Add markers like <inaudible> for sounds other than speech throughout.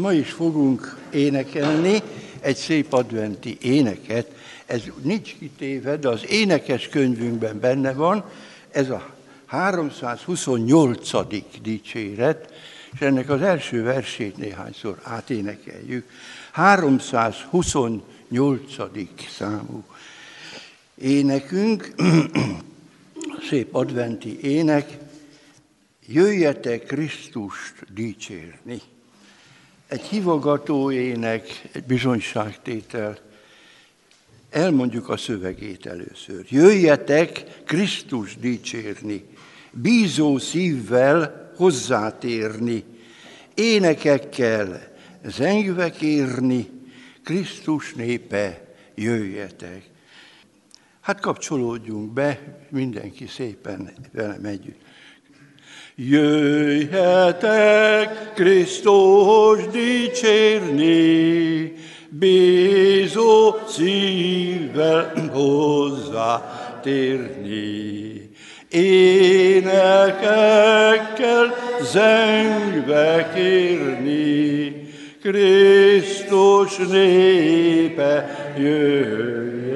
Ma is fogunk énekelni egy szép adventi éneket. Ez nincs kitéve, de az énekes könyvünkben benne van. Ez a 328. dicséret, és ennek az első versét néhányszor áténekeljük. 328. számú énekünk, <clears throat> szép adventi ének, jöjjetek Krisztust dicsérni. Egy hívogató ének, egy bizonyságtétel, elmondjuk a szövegét először. Jöjjetek Krisztus dicsérni, bízó szívvel hozzátérni, énekekkel zengve kérni, Krisztus népe, jöjjetek. Hát kapcsolódjunk be, mindenki szépen velem együtt. Jöjjetek Krisztus dicsérni, bízó szívvel hozzá térni. Énekekkel zengve kérni, Krisztus népe jöjjetek.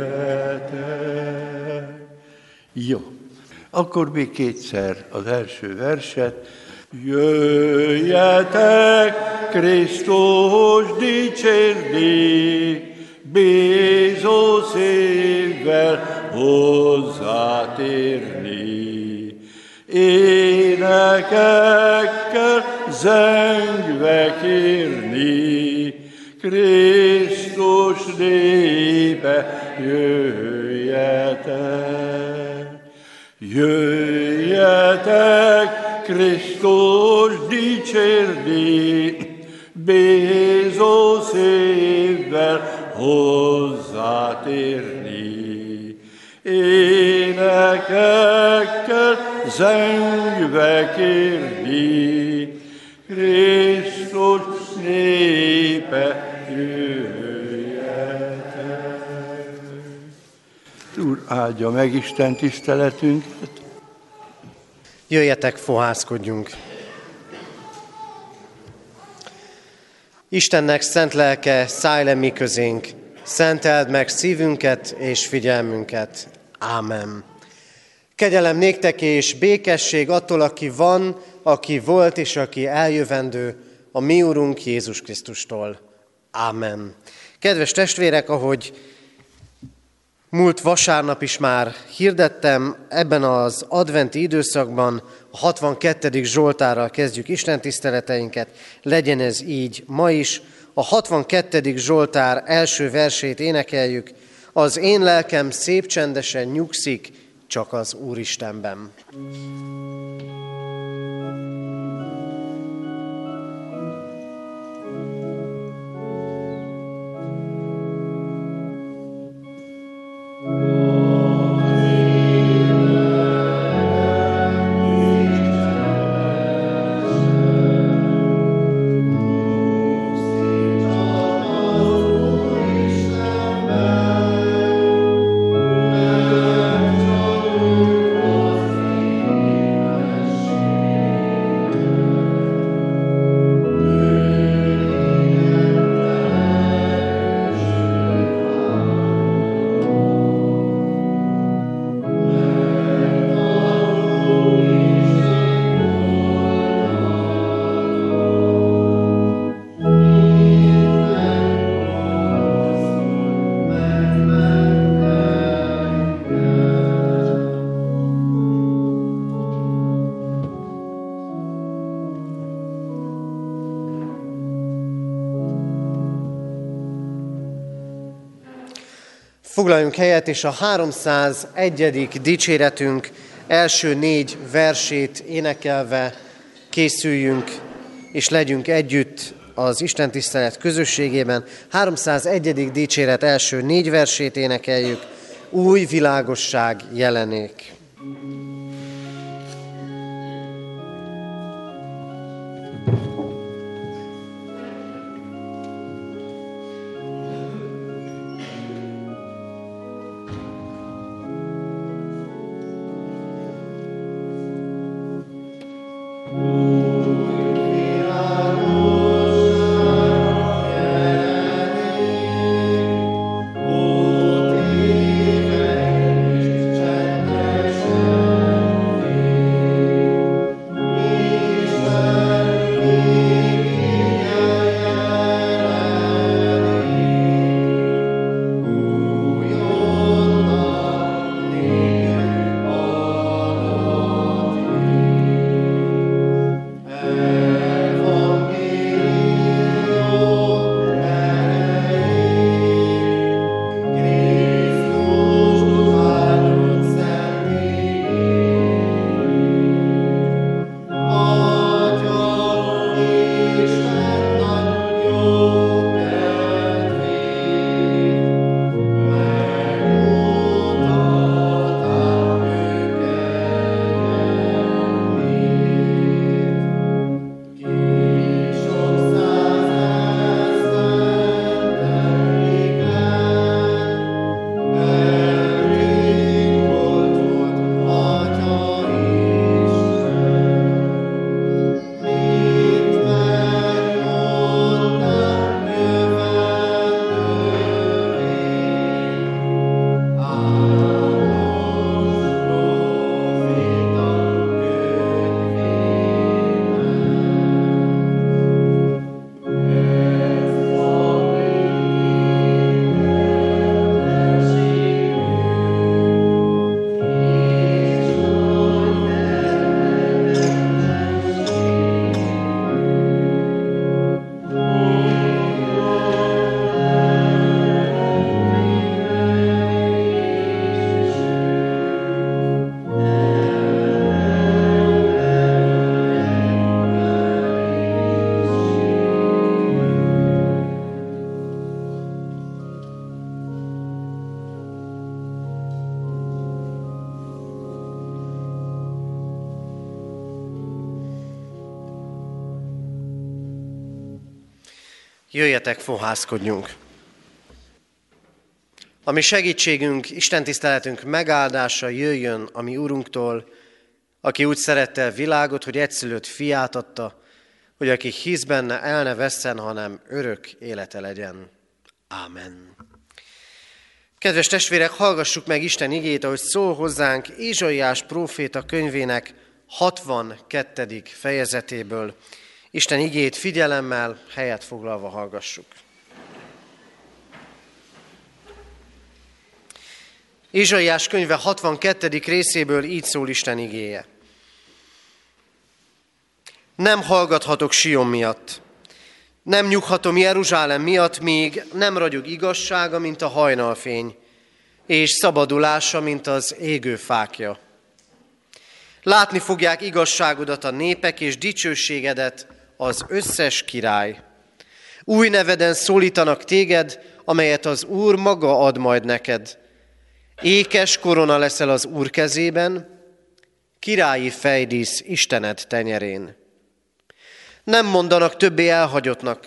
Jó, akkor még kétszer az első verset. Jöjjetek Krisztus dicsérni, bízó szívvel hozzátérni. Énekekkel zengve kérni, Krisztus népe jöjjetek. Jöjjetek Krisztus dicsérni, bízó szívvel hozzátérni. Énekekkel zengve kérni, áldja meg Isten tiszteletünket. Jöjjetek, fohászkodjunk! Istennek szent lelke, szállj le mi közénk, szenteld meg szívünket és figyelmünket. Ámen. Kegyelem néktek és békesség attól, aki van, aki volt és aki eljövendő, a mi Úrunk Jézus Krisztustól. Ámen. Kedves testvérek, ahogy múlt vasárnap is már hirdettem, ebben az adventi időszakban a 62. Zsoltárral kezdjük Isten tiszteleteinket, legyen ez így ma is. A 62. Zsoltár első versét énekeljük, az én lelkem szép csendesen nyugszik, csak az Úristenben. Foglaljunk helyet, és a 301. dicséretünk első négy versét énekelve készüljünk, és legyünk együtt az Isten tisztelet közösségében. 301. dicséret első négy versét énekeljük. Új világosság jelenék. Jöjjetek, fohászkodjunk! Ami segítségünk, Isten tiszteletünk megáldása jöjjön a mi Urunktól, aki úgy szerette a világot, hogy egyszülött fiát adta, hogy aki hisz benne, el ne vesszen, hanem örök élete legyen. Ámen. Kedves testvérek, hallgassuk meg Isten igét, ahogy szól hozzánk Ézsaiás próféta könyvének 62. fejezetéből. Isten igét figyelemmel, helyet foglalva hallgassuk. Ézsaiás könyve 62. részéből így szól Isten igéje. Nem hallgathatok Sion miatt, nem nyughatom Jeruzsálem miatt, még nem ragyog igazsága, mint a hajnalfény, és szabadulása, mint az égő fákja. Látni fogják igazságodat a népek, és dicsőségedet az összes király. Új neveden szólítanak téged, amelyet az Úr maga ad majd neked. Ékes korona leszel az Úr kezében, királyi fejdísz Istened tenyerén. Nem mondanak többé elhagyottnak.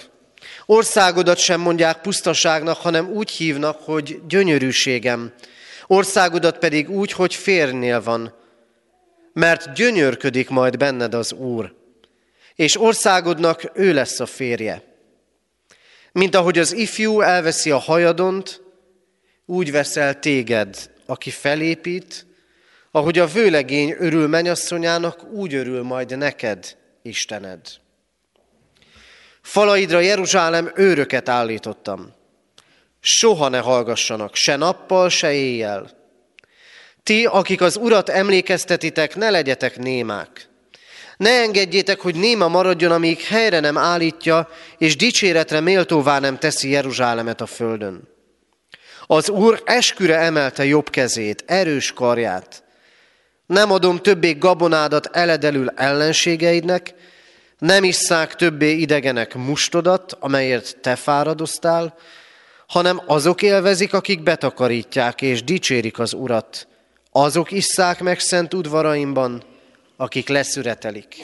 Országodat sem mondják pusztaságnak, hanem úgy hívnak, hogy gyönyörűségem. Országodat pedig úgy, hogy férnél van, mert gyönyörködik majd benned az Úr, és országodnak ő lesz a férje. Mint ahogy az ifjú elveszi a hajadont, úgy veszel téged, aki felépít, ahogy a vőlegény örül menyasszonyának, úgy örül majd neked, Istened. Falaidra Jeruzsálem őröket állítottam. Soha ne hallgassanak, se nappal, se éjjel. Ti, akik az Urat emlékeztetitek, ne legyetek némák. Ne engedjétek, hogy néma maradjon, amíg helyre nem állítja, és dicséretre méltóvá nem teszi Jeruzsálemet a földön. Az Úr esküre emelte jobb kezét, erős karját. Nem adom többé gabonádat eledelül ellenségeidnek, nem isszák többé idegenek mustodat, amelyért te fáradoztál, hanem azok élvezik, akik betakarítják és dicsérik az Urat. Azok isszák meg szent udvaraimban, akik leszüretelik.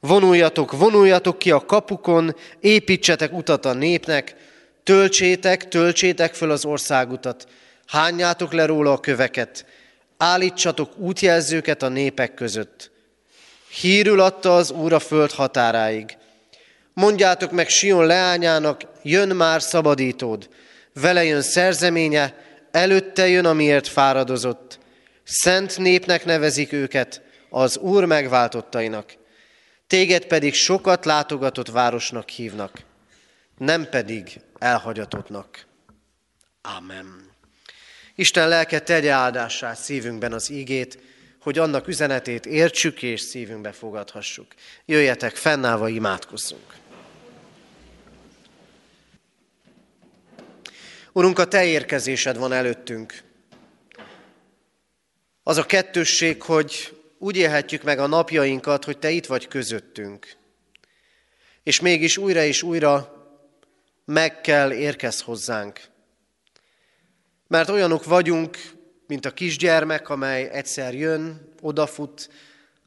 Vonuljatok, vonuljatok ki a kapukon, építsetek utat a népnek, töltsétek, töltsétek föl az országutat, hányjátok le róla a köveket, állítsatok útjelzőket a népek között. Hírül adta az Úr a föld határáig. Mondjátok meg Sion leányának, jön már szabadítód, vele jön szerzeménye, előtte jön, amiért fáradozott. Szent népnek nevezik őket, az Úr megváltottainak. Téged pedig sokat látogatott városnak hívnak, nem pedig elhagyatottnak. Amen. Isten lelke tegye áldását szívünkben az ígét, hogy annak üzenetét értsük és szívünkbe fogadhassuk. Jöjjetek, fennállva imádkozzunk. Urunk, a Te érkezésed van előttünk. Az a kettősség, hogy úgy élhetjük meg a napjainkat, hogy Te itt vagy közöttünk. És mégis újra és újra meg kell érkez hozzánk. Mert olyanok vagyunk, mint a kisgyermek, amely egyszer jön, odafut,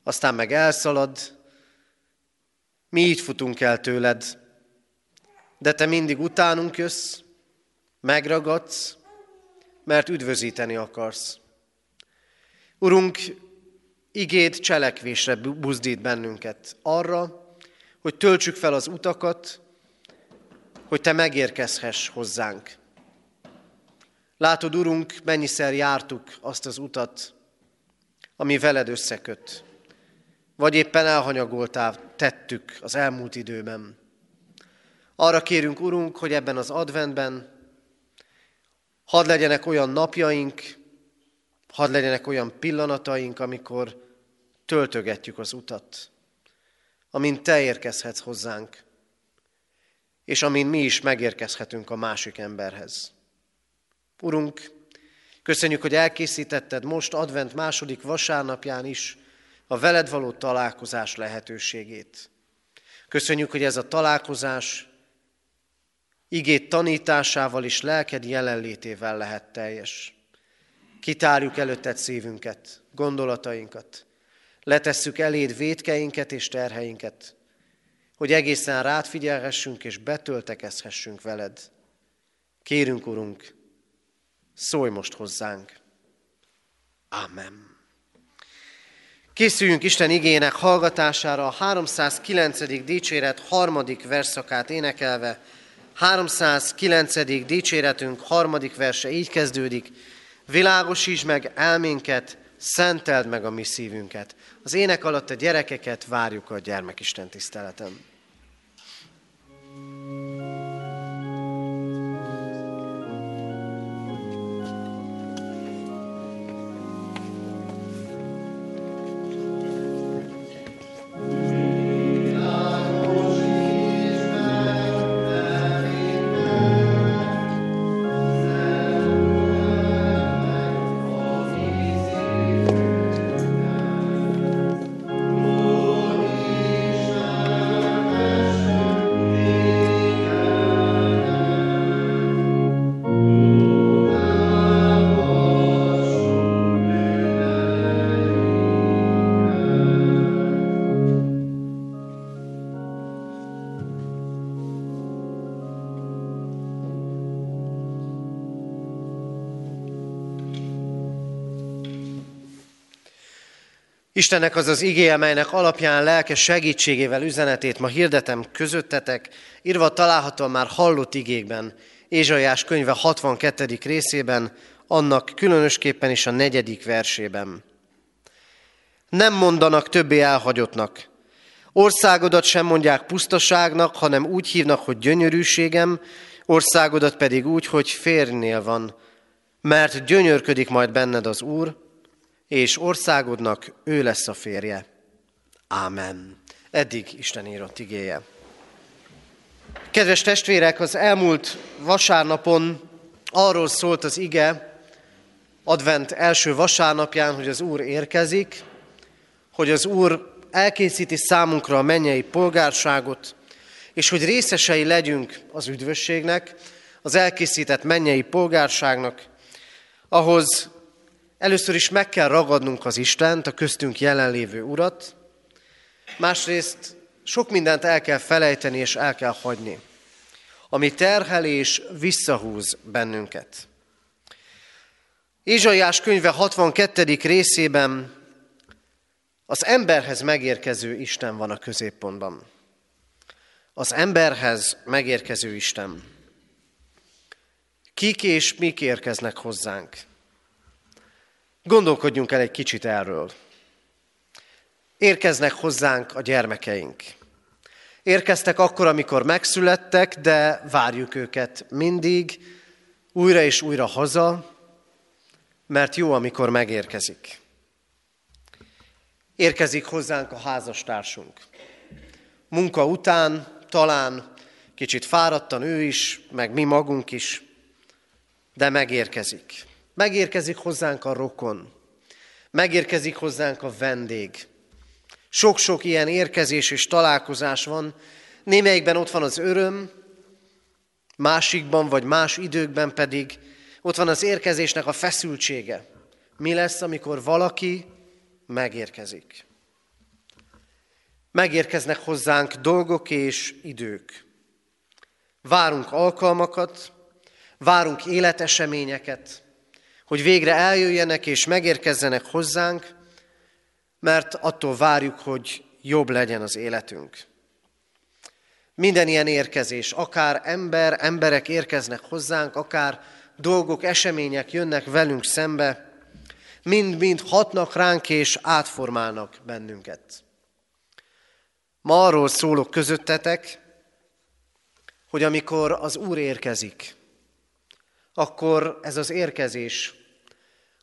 aztán meg elszalad. Mi így futunk el tőled, de te mindig utánunk jössz, megragadsz, mert üdvözíteni akarsz. Urunk, igéd cselekvésre buzdít bennünket, arra, hogy töltsük fel az utakat, hogy te megérkezhess hozzánk. Látod, Urunk, mennyiszer jártuk azt az utat, ami veled összeköt. Vagy éppen elhanyagoltál, tettük az elmúlt időben. Arra kérünk, Urunk, hogy ebben az adventben hadd legyenek olyan napjaink, hadd legyenek olyan pillanataink, amikor töltögetjük az utat, amint Te érkezhetsz hozzánk, és amin mi is megérkezhetünk a másik emberhez. Urunk, köszönjük, hogy elkészítetted most advent második vasárnapján is a veled való találkozás lehetőségét. Köszönjük, hogy ez a találkozás igét tanításával és lelked jelenlétével lehet teljes. Kitárjuk előtted szívünket, gondolatainkat, letesszük eléd védkeinket és terheinket, hogy egészen rád figyelhessünk és betöltekezhessünk veled. Kérünk, Urunk, szólj most hozzánk. Amen. Készüljünk Isten igének hallgatására a 309. dicséret harmadik verszakát énekelve. 309. dicséretünk harmadik verse így kezdődik. Világosíts meg elménket, szenteld meg a mi szívünket. Az ének alatt a gyerekeket várjuk a gyermekisten tiszteletem. Istennek az az igéje, melynek alapján lelke segítségével üzenetét ma hirdetem közöttetek, írva található már hallott igékben, Ézsajás könyve 62. részében, annak különösképpen is a negyedik versében. Nem mondanak többé elhagyottnak. Országodat sem mondják pusztaságnak, hanem úgy hívnak, hogy gyönyörűségem, országodat pedig úgy, hogy férnél van, mert gyönyörködik majd benned az Úr, és országodnak ő lesz a férje. Ámen. Eddig Isten írott igéje. Kedves testvérek, az elmúlt vasárnapon arról szólt az ige, advent első vasárnapján, hogy az Úr érkezik, hogy az Úr elkészíti számunkra a mennyei polgárságot, és hogy részesei legyünk az üdvösségnek, az elkészített mennyei polgárságnak, ahhoz Először is meg kell ragadnunk az Istent, a köztünk jelenlévő Urat, másrészt sok mindent el kell felejteni és el kell hagyni, ami terhel és visszahúz bennünket. Ézsaiás könyve 62. részében az emberhez megérkező Isten van a középpontban. Az emberhez megérkező Isten. Kik és mik érkeznek hozzánk? Gondolkodjunk el egy kicsit erről. Érkeznek hozzánk a gyermekeink. Érkeztek akkor, amikor megszülettek, de várjuk őket mindig, újra és újra haza, mert jó, amikor megérkezik. Érkezik hozzánk a házastársunk. Munka után talán kicsit fáradtan ő is, meg mi magunk is, de megérkezik. Megérkezik hozzánk a rokon, megérkezik hozzánk a vendég. Sok-sok ilyen érkezés és találkozás van, némelyikben ott van az öröm, másikban vagy más időkben pedig ott van az érkezésnek a feszültsége. Mi lesz, amikor valaki megérkezik? Megérkeznek hozzánk dolgok és idők. Várunk alkalmakat, várunk életeseményeket, hogy végre eljöjjenek és megérkezzenek hozzánk, mert attól várjuk, hogy jobb legyen az életünk. Minden ilyen érkezés, akár ember, emberek érkeznek hozzánk, akár dolgok, események jönnek velünk szembe, mind-mind hatnak ránk és átformálnak bennünket. Ma arról szólok közöttetek, hogy amikor az Úr érkezik, akkor ez az érkezés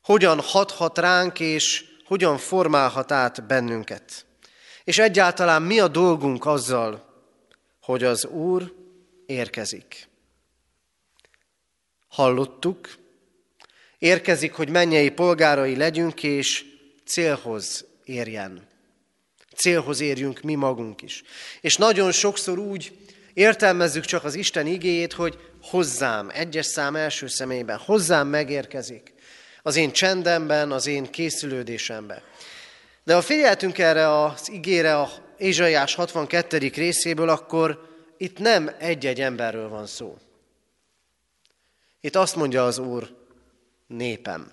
hogyan hathat ránk, és hogyan formálhat át bennünket. És egyáltalán mi a dolgunk azzal, hogy az Úr érkezik. Hallottuk, érkezik, hogy mennyei polgárai legyünk, és célhoz érjen. Célhoz érjünk mi magunk is. És nagyon sokszor úgy értelmezzük csak az Isten igéjét, hogy hozzám, egyes szám első személyben, hozzám megérkezik. Az én csendemben, az én készülődésemben. De ha figyeltünk erre az igére, Ézsaiás 62. részéből, akkor itt nem egy-egy emberről van szó. Itt azt mondja az Úr, népem.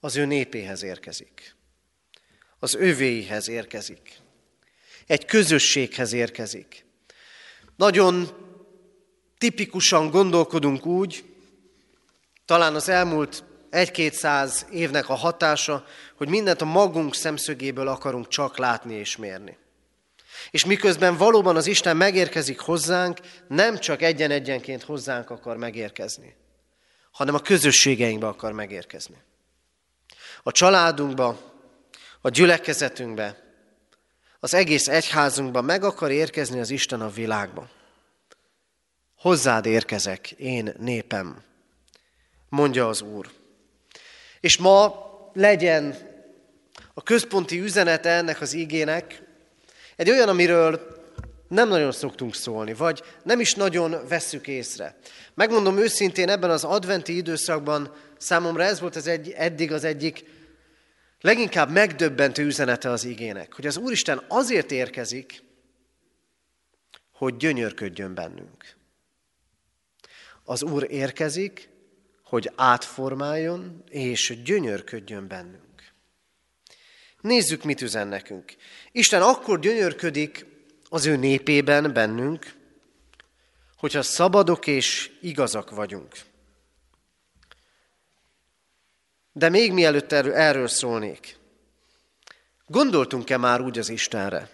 Az ő népéhez érkezik. Az övéihez érkezik. Egy közösséghez érkezik. Nagyon tipikusan gondolkodunk úgy, talán az elmúlt egy-kétszáz évnek a hatása, hogy mindent a magunk szemszögéből akarunk csak látni és mérni. És miközben valóban az Isten megérkezik hozzánk, nem csak egyen-egyenként hozzánk akar megérkezni, hanem a közösségeinkbe akar megérkezni. A családunkba, a gyülekezetünkbe, az egész egyházunkba meg akar érkezni az Isten a világba. Hozzád érkezek, én népem, mondja az Úr. És ma legyen a központi üzenete ennek az igének egy olyan, amiről nem nagyon szoktunk szólni, vagy nem is nagyon vesszük észre. Megmondom őszintén, ebben az adventi időszakban számomra ez volt az egy, eddig az egyik leginkább megdöbbentő üzenete az igének, hogy az Úristen azért érkezik, hogy gyönyörködjön bennünk. Az Úr érkezik, hogy átformáljon és gyönyörködjön bennünk. Nézzük, mit üzen nekünk. Isten akkor gyönyörködik az ő népében bennünk, hogyha szabadok és igazak vagyunk. De még mielőtt erről, szólnék, gondoltunk-e már úgy az Istenre,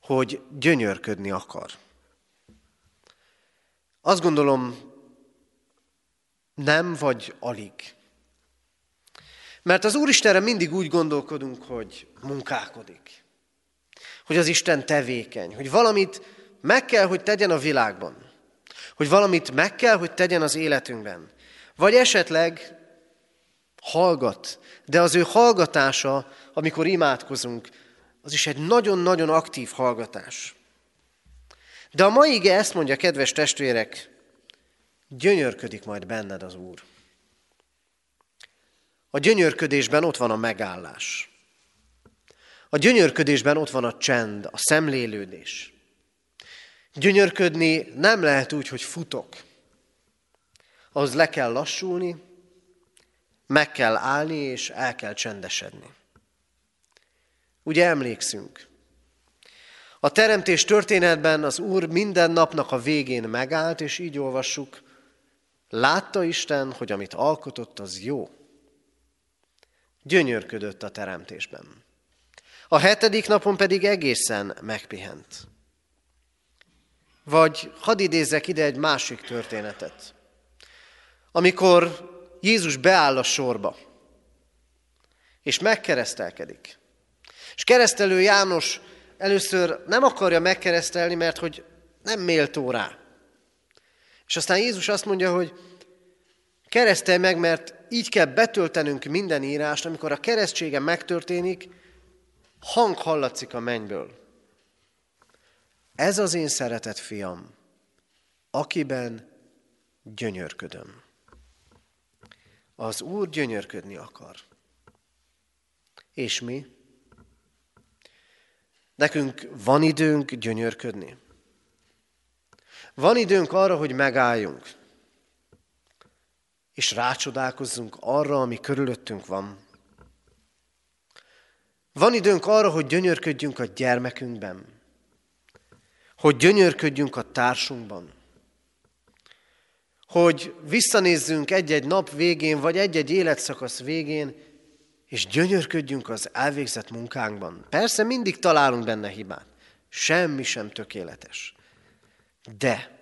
hogy gyönyörködni akar? Azt gondolom, nem vagy alig. Mert az Úristenre mindig úgy gondolkodunk, hogy munkálkodik. Hogy az Isten tevékeny. Hogy valamit meg kell, hogy tegyen a világban. Hogy valamit meg kell, hogy tegyen az életünkben. Vagy esetleg hallgat. De az ő hallgatása, amikor imádkozunk, az is egy nagyon-nagyon aktív hallgatás. De a mai ige ezt mondja, kedves testvérek, gyönyörködik majd benned az Úr. A gyönyörködésben ott van a megállás. A gyönyörködésben ott van a csend, a szemlélődés. Gyönyörködni nem lehet úgy, hogy futok. Ahhoz le kell lassulni, meg kell állni, és el kell csendesedni. Ugye emlékszünk? A teremtés történetben az Úr minden napnak a végén megállt, és így olvassuk, Látta Isten, hogy amit alkotott, az jó. Gyönyörködött a teremtésben. A hetedik napon pedig egészen megpihent. Vagy hadd idézzek ide egy másik történetet. Amikor Jézus beáll a sorba, és megkeresztelkedik. És keresztelő János először nem akarja megkeresztelni, mert hogy nem méltó rá. És aztán Jézus azt mondja, hogy keresztelj meg, mert így kell betöltenünk minden írást, amikor a keresztsége megtörténik, hang hallatszik a mennyből. Ez az én szeretett fiam, akiben gyönyörködöm. Az Úr gyönyörködni akar. És mi? Nekünk van időnk gyönyörködni. Van időnk arra, hogy megálljunk, és rácsodálkozzunk arra, ami körülöttünk van. Van időnk arra, hogy gyönyörködjünk a gyermekünkben, hogy gyönyörködjünk a társunkban, hogy visszanézzünk egy-egy nap végén, vagy egy-egy életszakasz végén, és gyönyörködjünk az elvégzett munkánkban. Persze mindig találunk benne hibát. Semmi sem tökéletes. De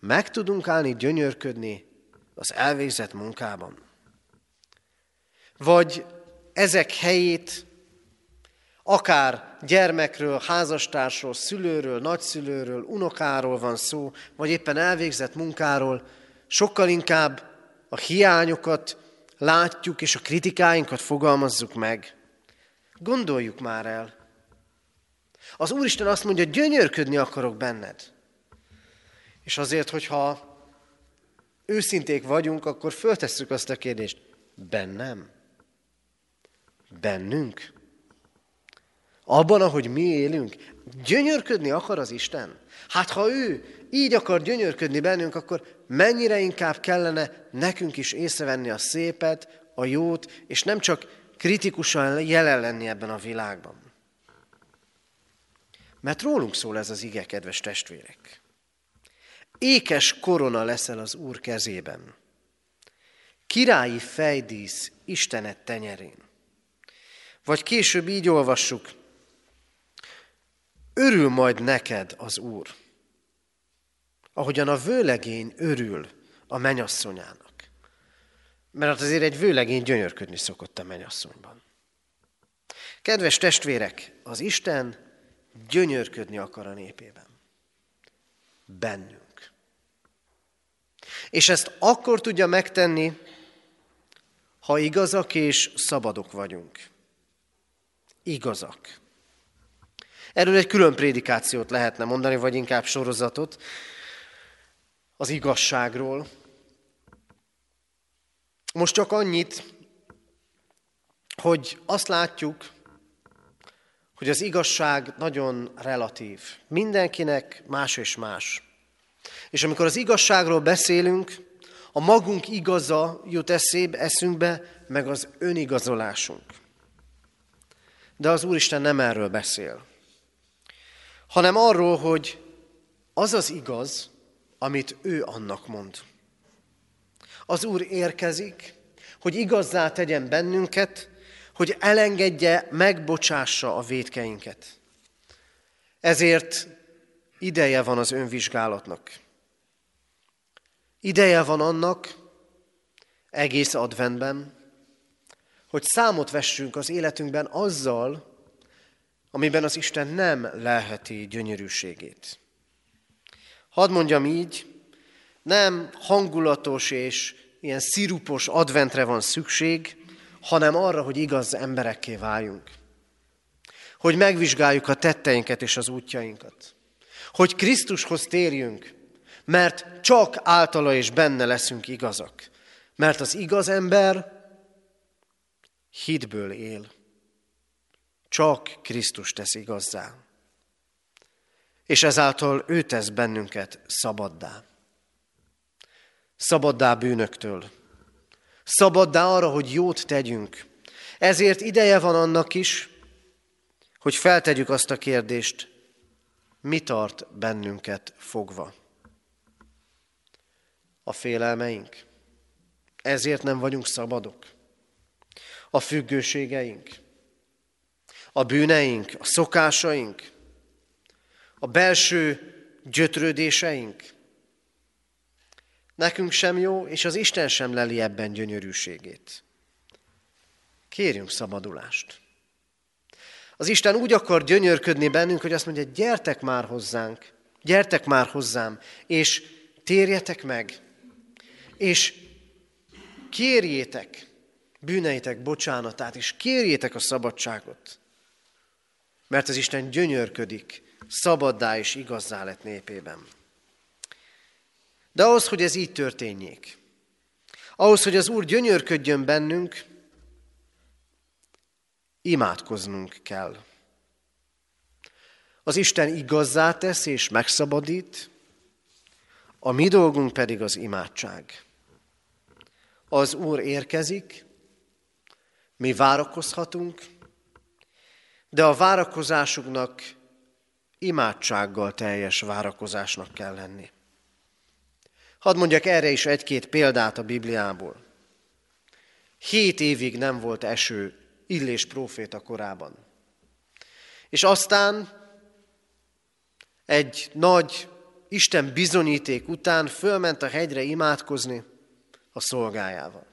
meg tudunk állni gyönyörködni az elvégzett munkában. Vagy ezek helyét akár gyermekről, házastársról, szülőről, nagyszülőről, unokáról van szó, vagy éppen elvégzett munkáról, sokkal inkább a hiányokat látjuk, és a kritikáinkat fogalmazzuk meg. Gondoljuk már el. Az Úristen azt mondja, gyönyörködni akarok benned. És azért, hogyha őszinték vagyunk, akkor föltesszük azt a kérdést, bennem? Bennünk? Abban, ahogy mi élünk, gyönyörködni akar az Isten? Hát ha ő így akar gyönyörködni bennünk, akkor mennyire inkább kellene nekünk is észrevenni a szépet, a jót, és nem csak kritikusan jelen lenni ebben a világban. Mert rólunk szól ez az ige, kedves testvérek. Ékes korona leszel az Úr kezében. Királyi fejdísz Istenet tenyerén. Vagy később így olvassuk, örül majd neked az Úr, ahogyan a vőlegény örül a menyasszonyának. Mert azért egy vőlegény gyönyörködni szokott a menyasszonyban. Kedves testvérek, az Isten gyönyörködni akar a népében. Bennünk. És ezt akkor tudja megtenni, ha igazak és szabadok vagyunk. Igazak. Erről egy külön prédikációt lehetne mondani, vagy inkább sorozatot az igazságról. Most csak annyit, hogy azt látjuk, hogy az igazság nagyon relatív. Mindenkinek más és más. És amikor az igazságról beszélünk, a magunk igaza jut eszébe, eszünkbe, meg az önigazolásunk. De az Úristen nem erről beszél, hanem arról, hogy az az igaz, amit ő annak mond. Az Úr érkezik, hogy igazzá tegyen bennünket, hogy elengedje, megbocsássa a védkeinket. Ezért ideje van az önvizsgálatnak. Ideje van annak, egész adventben, hogy számot vessünk az életünkben azzal, amiben az Isten nem lelheti gyönyörűségét. Hadd mondjam így, nem hangulatos és ilyen szirupos adventre van szükség, hanem arra, hogy igaz emberekké váljunk. Hogy megvizsgáljuk a tetteinket és az útjainkat. Hogy Krisztushoz térjünk, mert csak általa és benne leszünk igazak. Mert az igaz ember hitből él. Csak Krisztus tesz igazzá. És ezáltal ő tesz bennünket szabaddá. Szabaddá bűnöktől, szabaddá arra, hogy jót tegyünk. Ezért ideje van annak is, hogy feltegyük azt a kérdést, mi tart bennünket fogva. A félelmeink. Ezért nem vagyunk szabadok. A függőségeink. A bűneink, a szokásaink, a belső gyötrődéseink, Nekünk sem jó, és az Isten sem leli ebben gyönyörűségét. Kérjünk szabadulást. Az Isten úgy akar gyönyörködni bennünk, hogy azt mondja, gyertek már hozzánk, gyertek már hozzám, és térjetek meg, és kérjétek bűneitek bocsánatát, és kérjétek a szabadságot. Mert az Isten gyönyörködik, szabaddá és igazzá lett népében. De ahhoz, hogy ez így történjék, ahhoz, hogy az Úr gyönyörködjön bennünk, imádkoznunk kell. Az Isten igazzá tesz és megszabadít, a mi dolgunk pedig az imádság. Az Úr érkezik, mi várakozhatunk, de a várakozásunknak imádsággal teljes várakozásnak kell lenni. Hadd mondjak erre is egy-két példát a Bibliából. Hét évig nem volt eső Illés próféta korában. És aztán egy nagy Isten bizonyíték után fölment a hegyre imádkozni a szolgájával.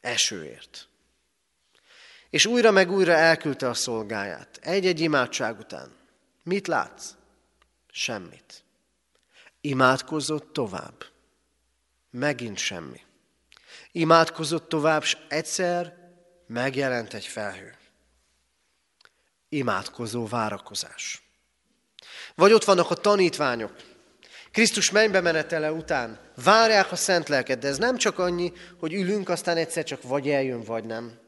Esőért. És újra meg újra elküldte a szolgáját. Egy-egy imádság után. Mit látsz? Semmit. Imádkozott tovább. Megint semmi. Imádkozott tovább, és egyszer megjelent egy felhő. Imádkozó várakozás. Vagy ott vannak a tanítványok. Krisztus mennybe menetele után várják a szent lelket, de ez nem csak annyi, hogy ülünk, aztán egyszer csak vagy eljön, vagy nem.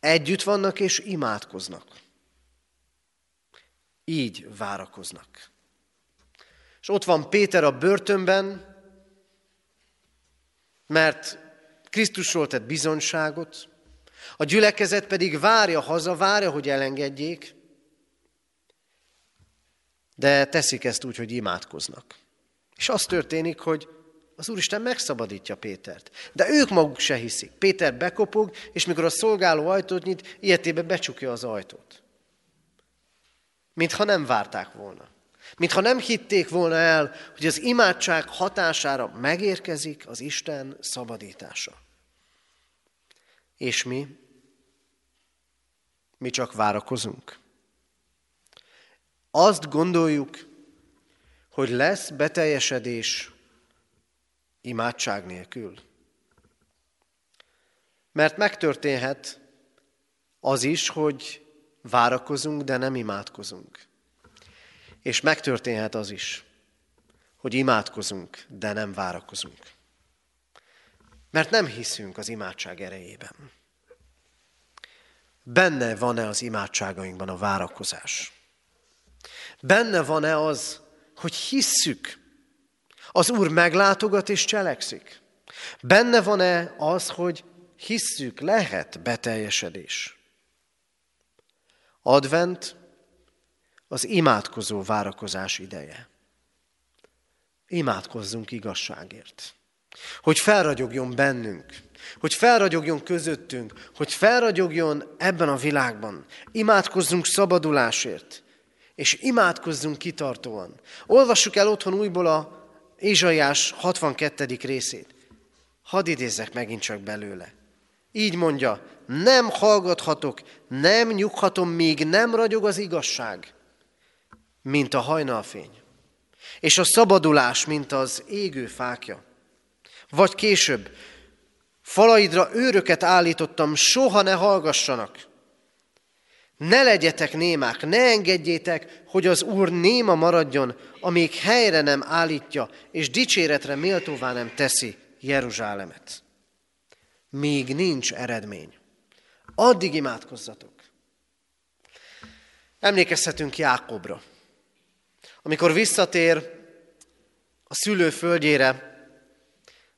Együtt vannak és imádkoznak. Így várakoznak. És ott van Péter a börtönben, mert Krisztusról tett bizonyságot, a gyülekezet pedig várja haza, várja, hogy elengedjék, de teszik ezt úgy, hogy imádkoznak. És az történik, hogy az Úristen megszabadítja Pétert. De ők maguk se hiszik. Péter bekopog, és mikor a szolgáló ajtót nyit, ilyetébe becsukja az ajtót. Mintha nem várták volna. Mintha nem hitték volna el, hogy az imádság hatására megérkezik az Isten szabadítása. És mi? Mi csak várakozunk. Azt gondoljuk, hogy lesz beteljesedés imádság nélkül. Mert megtörténhet az is, hogy várakozunk, de nem imádkozunk. És megtörténhet az is, hogy imádkozunk, de nem várakozunk. Mert nem hiszünk az imádság erejében. Benne van-e az imádságainkban a várakozás? Benne van-e az, hogy hisszük, az Úr meglátogat és cselekszik? Benne van-e az, hogy hisszük, lehet beteljesedés? Advent az imádkozó várakozás ideje. Imádkozzunk igazságért. Hogy felragyogjon bennünk, hogy felragyogjon közöttünk, hogy felragyogjon ebben a világban. Imádkozzunk szabadulásért, és imádkozzunk kitartóan. Olvassuk el otthon újból a Ézsaiás 62. részét. Hadd idézzek megint csak belőle. Így mondja, nem hallgathatok, nem nyughatom, míg nem ragyog az igazság, mint a hajnalfény, és a szabadulás, mint az égő fákja. Vagy később, falaidra őröket állítottam, soha ne hallgassanak. Ne legyetek némák, ne engedjétek, hogy az Úr néma maradjon, amíg helyre nem állítja, és dicséretre méltóvá nem teszi Jeruzsálemet. Még nincs eredmény. Addig imádkozzatok. Emlékezhetünk Jákobra. Amikor visszatér a szülő földjére,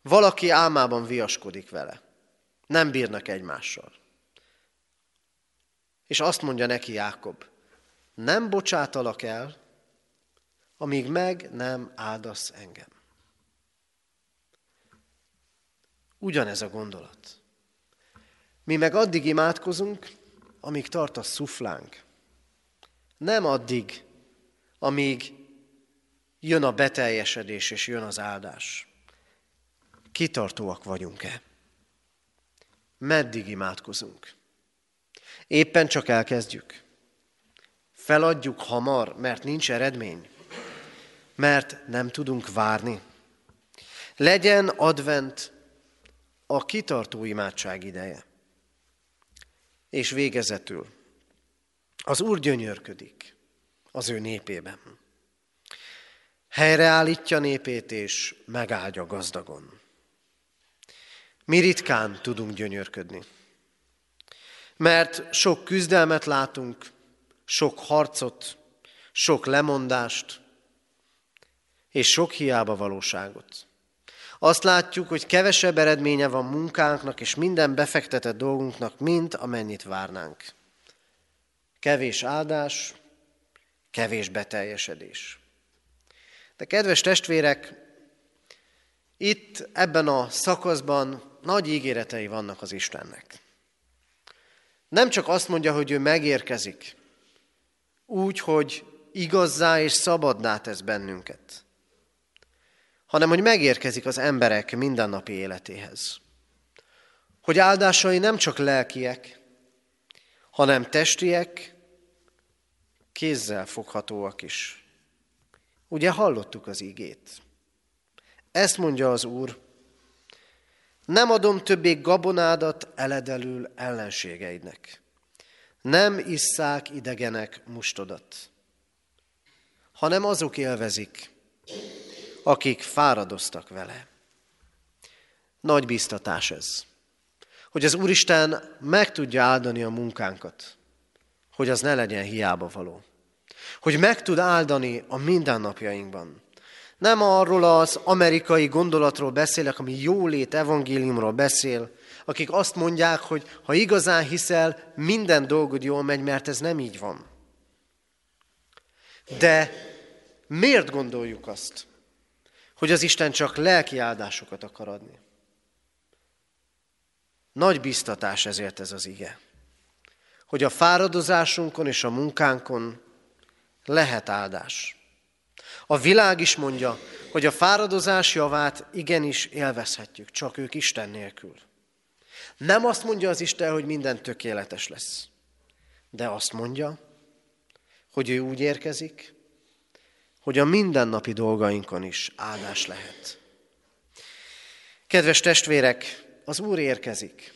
valaki álmában viaskodik vele. Nem bírnak egymással. És azt mondja neki Jákob, nem bocsátalak el, amíg meg nem áldasz engem. Ugyanez a gondolat. Mi meg addig imádkozunk, amíg tart a szuflánk. Nem addig, amíg jön a beteljesedés és jön az áldás. Kitartóak vagyunk-e? Meddig imádkozunk? Éppen csak elkezdjük. Feladjuk hamar, mert nincs eredmény. Mert nem tudunk várni. Legyen advent a kitartó imádság ideje. És végezetül, az Úr gyönyörködik az ő népében. Helyreállítja népét és megáldja gazdagon. Mi ritkán tudunk gyönyörködni. Mert sok küzdelmet látunk, sok harcot, sok lemondást, és sok hiába valóságot. Azt látjuk, hogy kevesebb eredménye van munkánknak és minden befektetett dolgunknak, mint amennyit várnánk. Kevés áldás, kevés beteljesedés. De kedves testvérek, itt ebben a szakaszban nagy ígéretei vannak az Istennek. Nem csak azt mondja, hogy ő megérkezik, úgy, hogy igazzá és szabaddá tesz bennünket, hanem hogy megérkezik az emberek mindennapi életéhez. Hogy áldásai nem csak lelkiek, hanem testiek, kézzel foghatóak is. Ugye hallottuk az ígét. Ezt mondja az Úr, nem adom többé gabonádat eledelül ellenségeidnek. Nem isszák idegenek mustodat, hanem azok élvezik, akik fáradoztak vele. Nagy biztatás ez, hogy az Úristen meg tudja áldani a munkánkat, hogy az ne legyen hiába való. Hogy meg tud áldani a mindennapjainkban. Nem arról az amerikai gondolatról beszélek, ami jólét evangéliumról beszél, akik azt mondják, hogy ha igazán hiszel, minden dolgod jól megy, mert ez nem így van. De miért gondoljuk azt, hogy az Isten csak lelki áldásokat akar adni? Nagy biztatás ezért ez az ige. Hogy a fáradozásunkon és a munkánkon lehet áldás. A világ is mondja, hogy a fáradozás javát igenis élvezhetjük, csak ők Isten nélkül. Nem azt mondja az Isten, hogy minden tökéletes lesz, de azt mondja, hogy ő úgy érkezik, hogy a mindennapi dolgainkon is áldás lehet. Kedves testvérek, az Úr érkezik.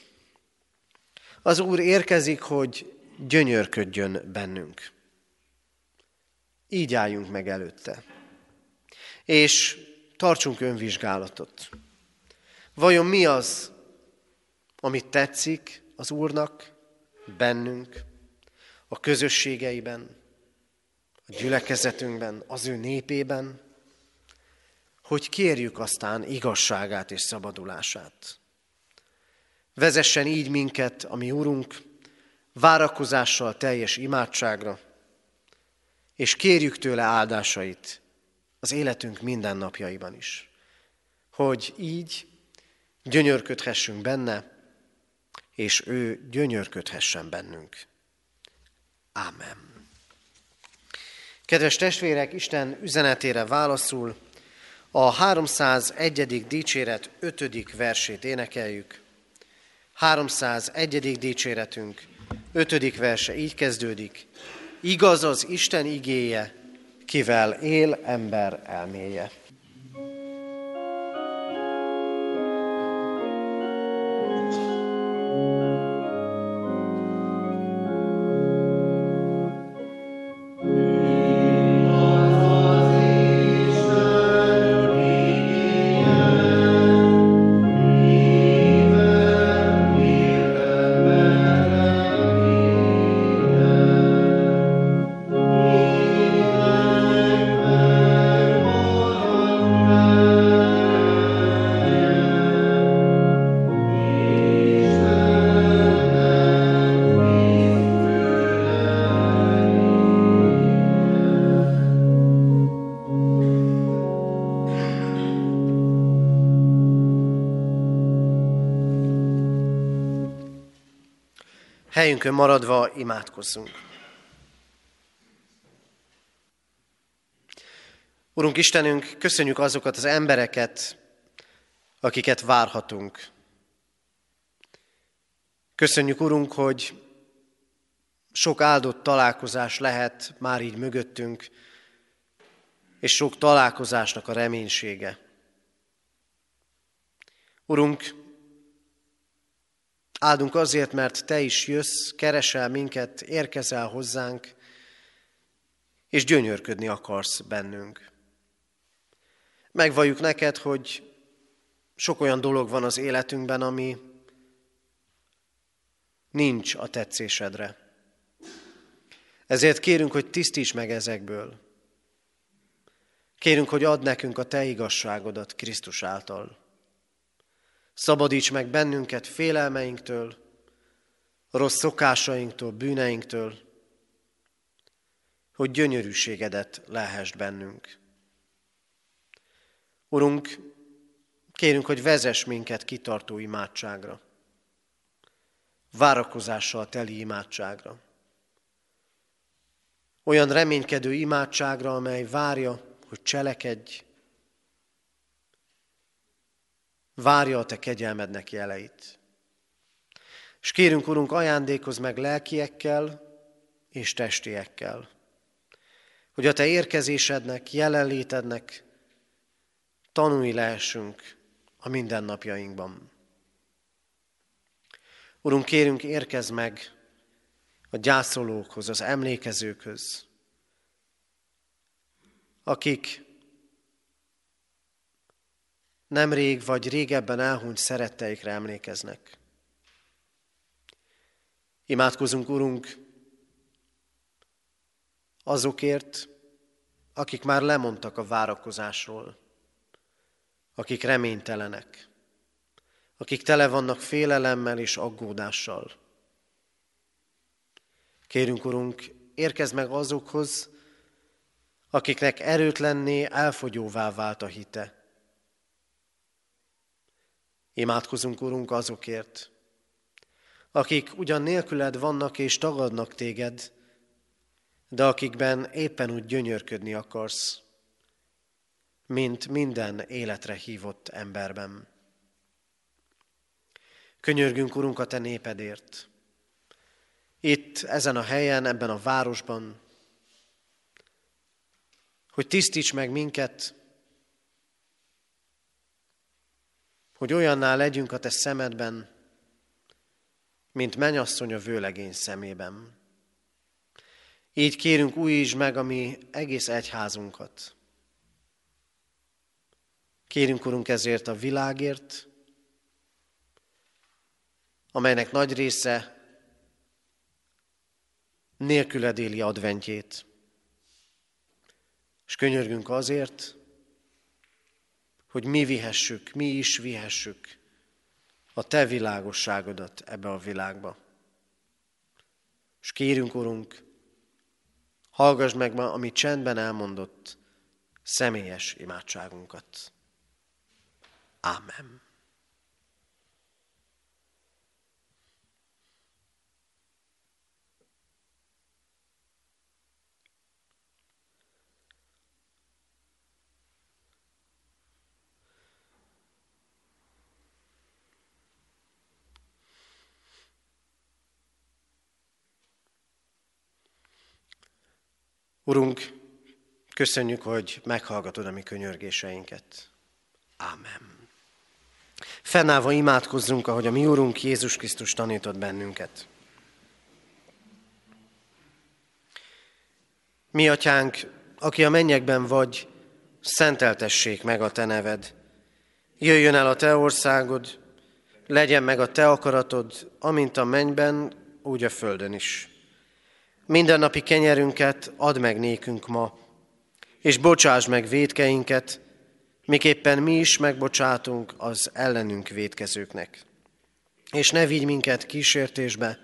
Az Úr érkezik, hogy gyönyörködjön bennünk. Így álljunk meg előtte. És tartsunk önvizsgálatot. Vajon mi az, amit tetszik az Úrnak, bennünk, a közösségeiben, a gyülekezetünkben, az ő népében, hogy kérjük aztán igazságát és szabadulását. Vezessen így minket, ami Urunk, várakozással teljes imádságra, és kérjük tőle áldásait az életünk mindennapjaiban is, hogy így gyönyörködhessünk benne, és ő gyönyörködhessen bennünk. Ámen. Kedves testvérek, Isten üzenetére válaszul a 301. dicséret 5. versét énekeljük. 301. dicséretünk 5. verse így kezdődik. Igaz az Isten igéje, kivel él ember elméje. Helyünkön maradva imádkozzunk. Urunk Istenünk, köszönjük azokat az embereket, akiket várhatunk. Köszönjük, Urunk, hogy sok áldott találkozás lehet már így mögöttünk, és sok találkozásnak a reménysége. Urunk, Áldunk azért, mert Te is jössz, keresel minket, érkezel hozzánk, és gyönyörködni akarsz bennünk. Megvalljuk neked, hogy sok olyan dolog van az életünkben, ami nincs a tetszésedre. Ezért kérünk, hogy tisztíts meg ezekből. Kérünk, hogy add nekünk a Te igazságodat Krisztus által. Szabadíts meg bennünket félelmeinktől, rossz szokásainktól, bűneinktől, hogy gyönyörűségedet lehest bennünk. Urunk, kérünk, hogy vezess minket kitartó imádságra, várakozással teli imádságra. Olyan reménykedő imádságra, amely várja, hogy cselekedj, várja a te kegyelmednek jeleit. És kérünk, Urunk, ajándékozz meg lelkiekkel és testiekkel, hogy a te érkezésednek, jelenlétednek tanulni lehessünk a mindennapjainkban. Urunk, kérünk, érkezz meg a gyászolókhoz, az emlékezőkhöz, akik nemrég vagy régebben elhunyt szeretteikre emlékeznek. Imádkozunk, Urunk, azokért, akik már lemondtak a várakozásról, akik reménytelenek, akik tele vannak félelemmel és aggódással. Kérünk, Urunk, érkezz meg azokhoz, akiknek erőtlenné elfogyóvá vált a hite. Imádkozunk, Urunk, azokért, akik ugyan nélküled vannak és tagadnak téged, de akikben éppen úgy gyönyörködni akarsz, mint minden életre hívott emberben. Könyörgünk, Urunk, a Te népedért. Itt, ezen a helyen, ebben a városban, hogy tisztíts meg minket, hogy olyanná legyünk a Te szemedben, mint menyasszony a vőlegény szemében. Így kérünk újítsd meg a mi egész egyházunkat. Kérünk, Urunk, ezért a világért, amelynek nagy része nélküled éli adventjét. És könyörgünk azért, hogy mi vihessük, mi is vihessük a Te világosságodat ebbe a világba. És kérünk, Urunk, hallgass meg ma, amit csendben elmondott, személyes imádságunkat. Amen. Urunk, köszönjük, hogy meghallgatod a mi könyörgéseinket. Ámen. Fennállva imádkozzunk, ahogy a mi Úrunk Jézus Krisztus tanított bennünket. Mi, Atyánk, aki a mennyekben vagy, szenteltessék meg a Te neved. Jöjjön el a Te országod, legyen meg a Te akaratod, amint a mennyben, úgy a földön is. Mindennapi kenyerünket add meg nékünk ma, és bocsáss meg védkeinket, miképpen mi is megbocsátunk az ellenünk védkezőknek. És ne vigy minket kísértésbe,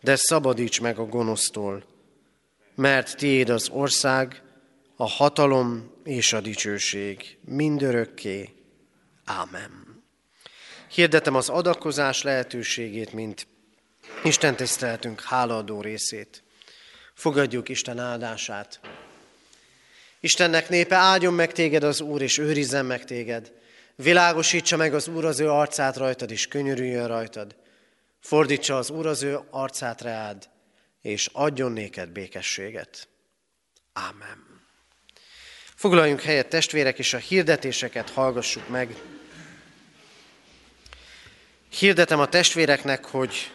de szabadíts meg a gonosztól, mert tiéd az ország, a hatalom és a dicsőség mindörökké. Ámen. Hirdetem az adakozás lehetőségét, mint Isten tiszteltünk hálaadó részét. Fogadjuk Isten áldását. Istennek népe, áldjon meg téged az Úr, és őrizzen meg téged. Világosítsa meg az Úr az ő arcát rajtad, és könyörüljön rajtad. Fordítsa az Úr az ő arcát reád, és adjon néked békességet. Ámen. Foglaljunk helyet testvérek, és a hirdetéseket hallgassuk meg. Hirdetem a testvéreknek, hogy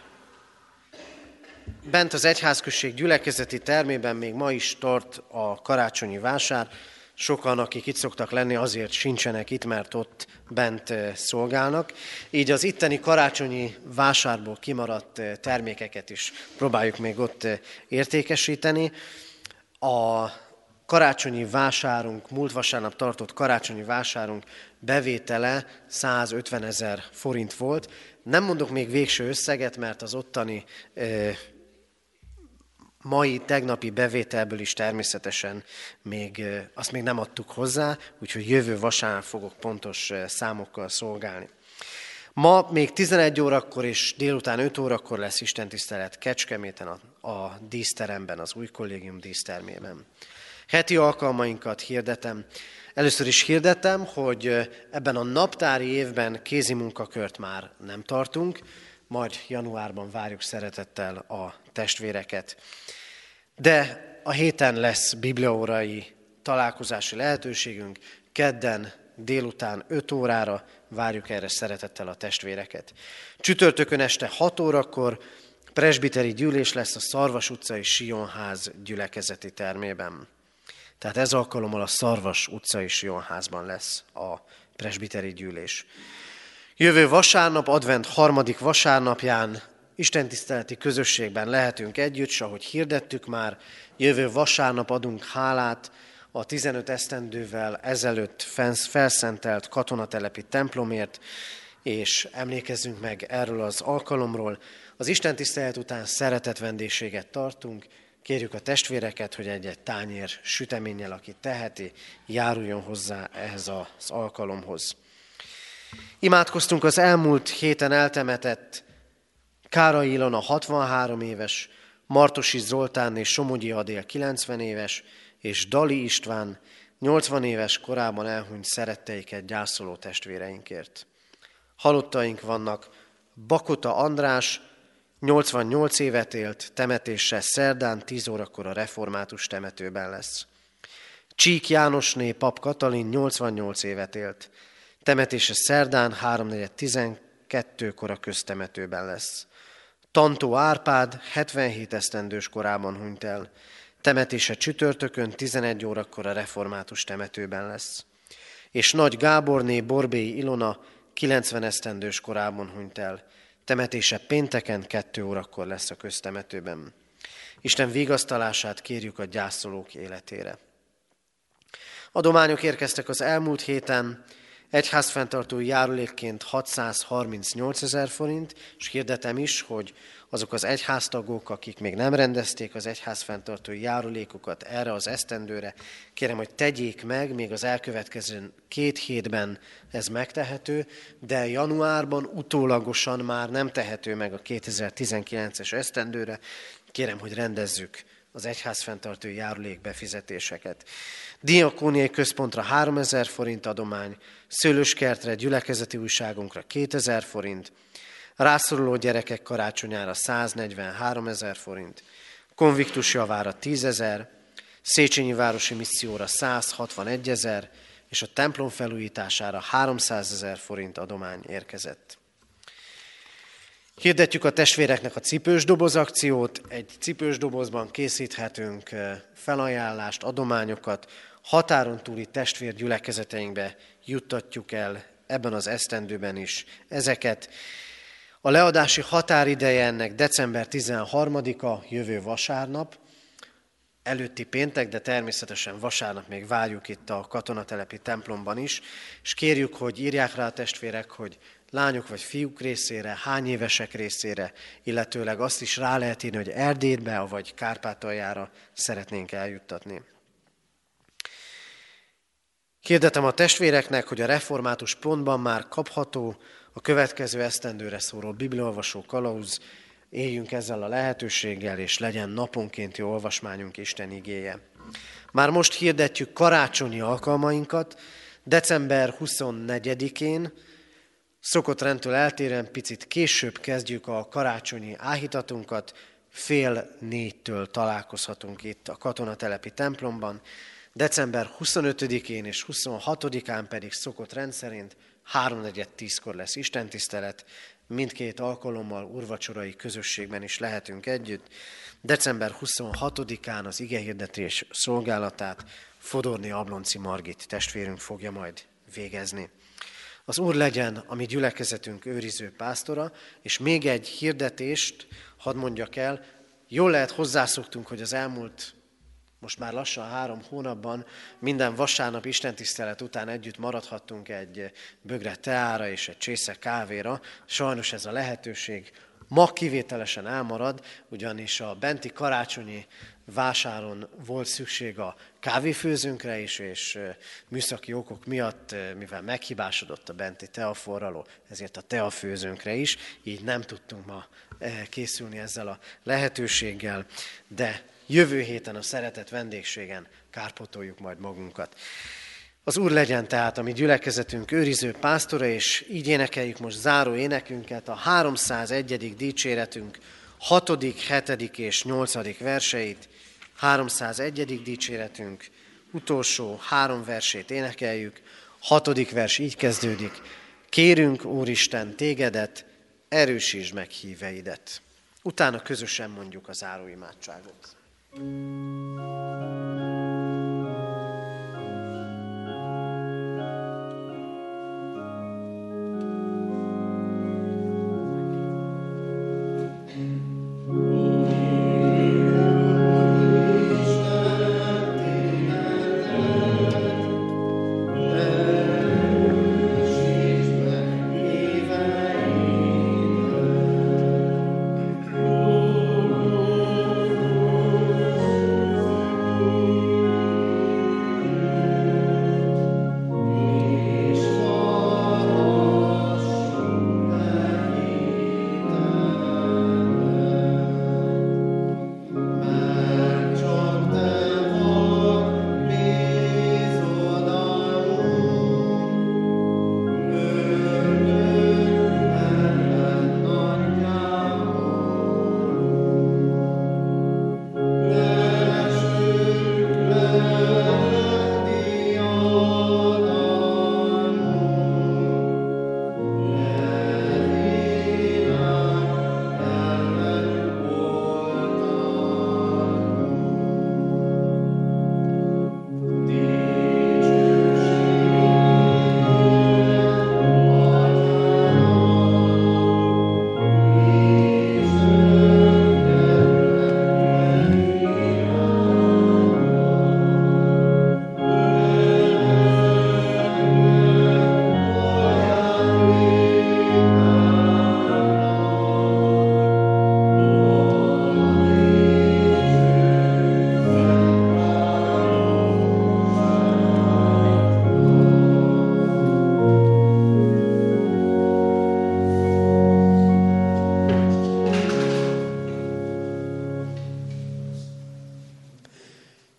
Bent az egyházközség gyülekezeti termében még ma is tart a karácsonyi vásár. Sokan, akik itt szoktak lenni, azért sincsenek itt, mert ott bent eh, szolgálnak. Így az itteni karácsonyi vásárból kimaradt eh, termékeket is próbáljuk még ott eh, értékesíteni. A karácsonyi vásárunk, múlt vasárnap tartott karácsonyi vásárunk bevétele 150 ezer forint volt. Nem mondok még végső összeget, mert az ottani mai, tegnapi bevételből is természetesen még, azt még nem adtuk hozzá, úgyhogy jövő vasárnap fogok pontos számokkal szolgálni. Ma még 11 órakor és délután 5 órakor lesz istentisztelet Kecskeméten a, a díszteremben, az új kollégium dísztermében. Heti alkalmainkat hirdetem. Először is hirdetem, hogy ebben a naptári évben kézi munkakört már nem tartunk, majd januárban várjuk szeretettel a testvéreket. De a héten lesz bibliaórai találkozási lehetőségünk, kedden délután 5 órára várjuk erre szeretettel a testvéreket. Csütörtökön este 6 órakor presbiteri gyűlés lesz a Szarvas utcai Sionház gyülekezeti termében. Tehát ez alkalommal a Szarvas utcai Sionházban lesz a presbiteri gyűlés. Jövő vasárnap, advent harmadik vasárnapján Isten tiszteleti közösségben lehetünk együtt, és ahogy hirdettük már, jövő vasárnap adunk hálát a 15 esztendővel ezelőtt felszentelt katonatelepi templomért, és emlékezzünk meg erről az alkalomról. Az Isten tisztelet után szeretett vendégséget tartunk, kérjük a testvéreket, hogy egy-egy tányér süteménnyel, aki teheti, járuljon hozzá ehhez az alkalomhoz. Imádkoztunk az elmúlt héten eltemetett Kárai Ilona 63 éves, Martosi Zoltán és Somogyi Adél 90 éves, és Dali István 80 éves korában elhunyt szeretteiket gyászoló testvéreinkért. Halottaink vannak Bakota András, 88 évet élt, temetése szerdán 10 órakor a református temetőben lesz. Csík Jánosné pap Katalin 88 évet élt, temetése szerdán 3.4.12-kor a köztemetőben lesz. Tantó Árpád 77 esztendős korában hunyt el, temetése csütörtökön 11 órakor a református temetőben lesz. És Nagy Gáborné Borbély Ilona 90 esztendős korában hunyt el, temetése pénteken 2 órakor lesz a köztemetőben. Isten vigasztalását kérjük a gyászolók életére. Adományok érkeztek az elmúlt héten, egyházfenntartói járulékként 638 ezer forint, és hirdetem is, hogy azok az egyháztagok, akik még nem rendezték az egyházfenntartói járulékokat erre az esztendőre, kérem, hogy tegyék meg, még az elkövetkező két hétben ez megtehető, de januárban utólagosan már nem tehető meg a 2019-es esztendőre. Kérem, hogy rendezzük az egyházfenntartói járulék befizetéseket. Diakóniai központra 3000 forint adomány, Szőlőskertre, gyülekezeti újságunkra 2000 forint, rászoruló gyerekek karácsonyára 143 ezer forint, konviktus javára 10 ezer, Széchenyi Városi Misszióra 161 ezer, és a templom felújítására 300 ezer forint adomány érkezett. Hirdetjük a testvéreknek a cipős doboz akciót. Egy cipős dobozban készíthetünk eh, felajánlást, adományokat. Határon túli testvér gyülekezeteinkbe juttatjuk el ebben az esztendőben is ezeket. A leadási határideje ennek december 13-a, jövő vasárnap, előtti péntek, de természetesen vasárnap még várjuk itt a katonatelepi templomban is, és kérjük, hogy írják rá a testvérek, hogy lányok vagy fiúk részére, hány évesek részére, illetőleg azt is rá lehet írni, hogy Erdélybe vagy Kárpátaljára szeretnénk eljuttatni. Hirdetem a testvéreknek, hogy a református pontban már kapható a következő esztendőre szóló bibliolvasó kalauz, éljünk ezzel a lehetőséggel, és legyen naponkénti olvasmányunk Isten igéje. Már most hirdetjük karácsonyi alkalmainkat, december 24-én, szokott rendtől eltérően picit később kezdjük a karácsonyi áhítatunkat, fél négytől találkozhatunk itt a katonatelepi templomban, december 25-én és 26-án pedig szokott rendszerint 3.4.10-kor lesz istentisztelet, mindkét alkalommal urvacsorai közösségben is lehetünk együtt. December 26-án az igehirdetés szolgálatát Fodorni Ablonci Margit testvérünk fogja majd végezni. Az Úr legyen a mi gyülekezetünk őriző pásztora, és még egy hirdetést hadd mondjak el. Jól lehet hozzászoktunk, hogy az elmúlt most már lassan három hónapban minden vasárnap istentisztelet után együtt maradhattunk egy bögre teára és egy csésze kávéra. Sajnos ez a lehetőség ma kivételesen elmarad, ugyanis a benti karácsonyi vásáron volt szükség a kávéfőzőnkre is, és műszaki okok miatt, mivel meghibásodott a benti teaforraló, ezért a teafőzőnkre is, így nem tudtunk ma készülni ezzel a lehetőséggel, de jövő héten a szeretett vendégségen kárpotoljuk majd magunkat. Az Úr legyen tehát a mi gyülekezetünk őriző pásztora, és így énekeljük most záró énekünket, a 301. dicséretünk 6., 7. és 8. verseit, 301. dicséretünk utolsó három versét énekeljük, hatodik vers így kezdődik, kérünk, Úristen, tégedet, erősítsd meg híveidet. Utána közösen mondjuk a záróimádságot.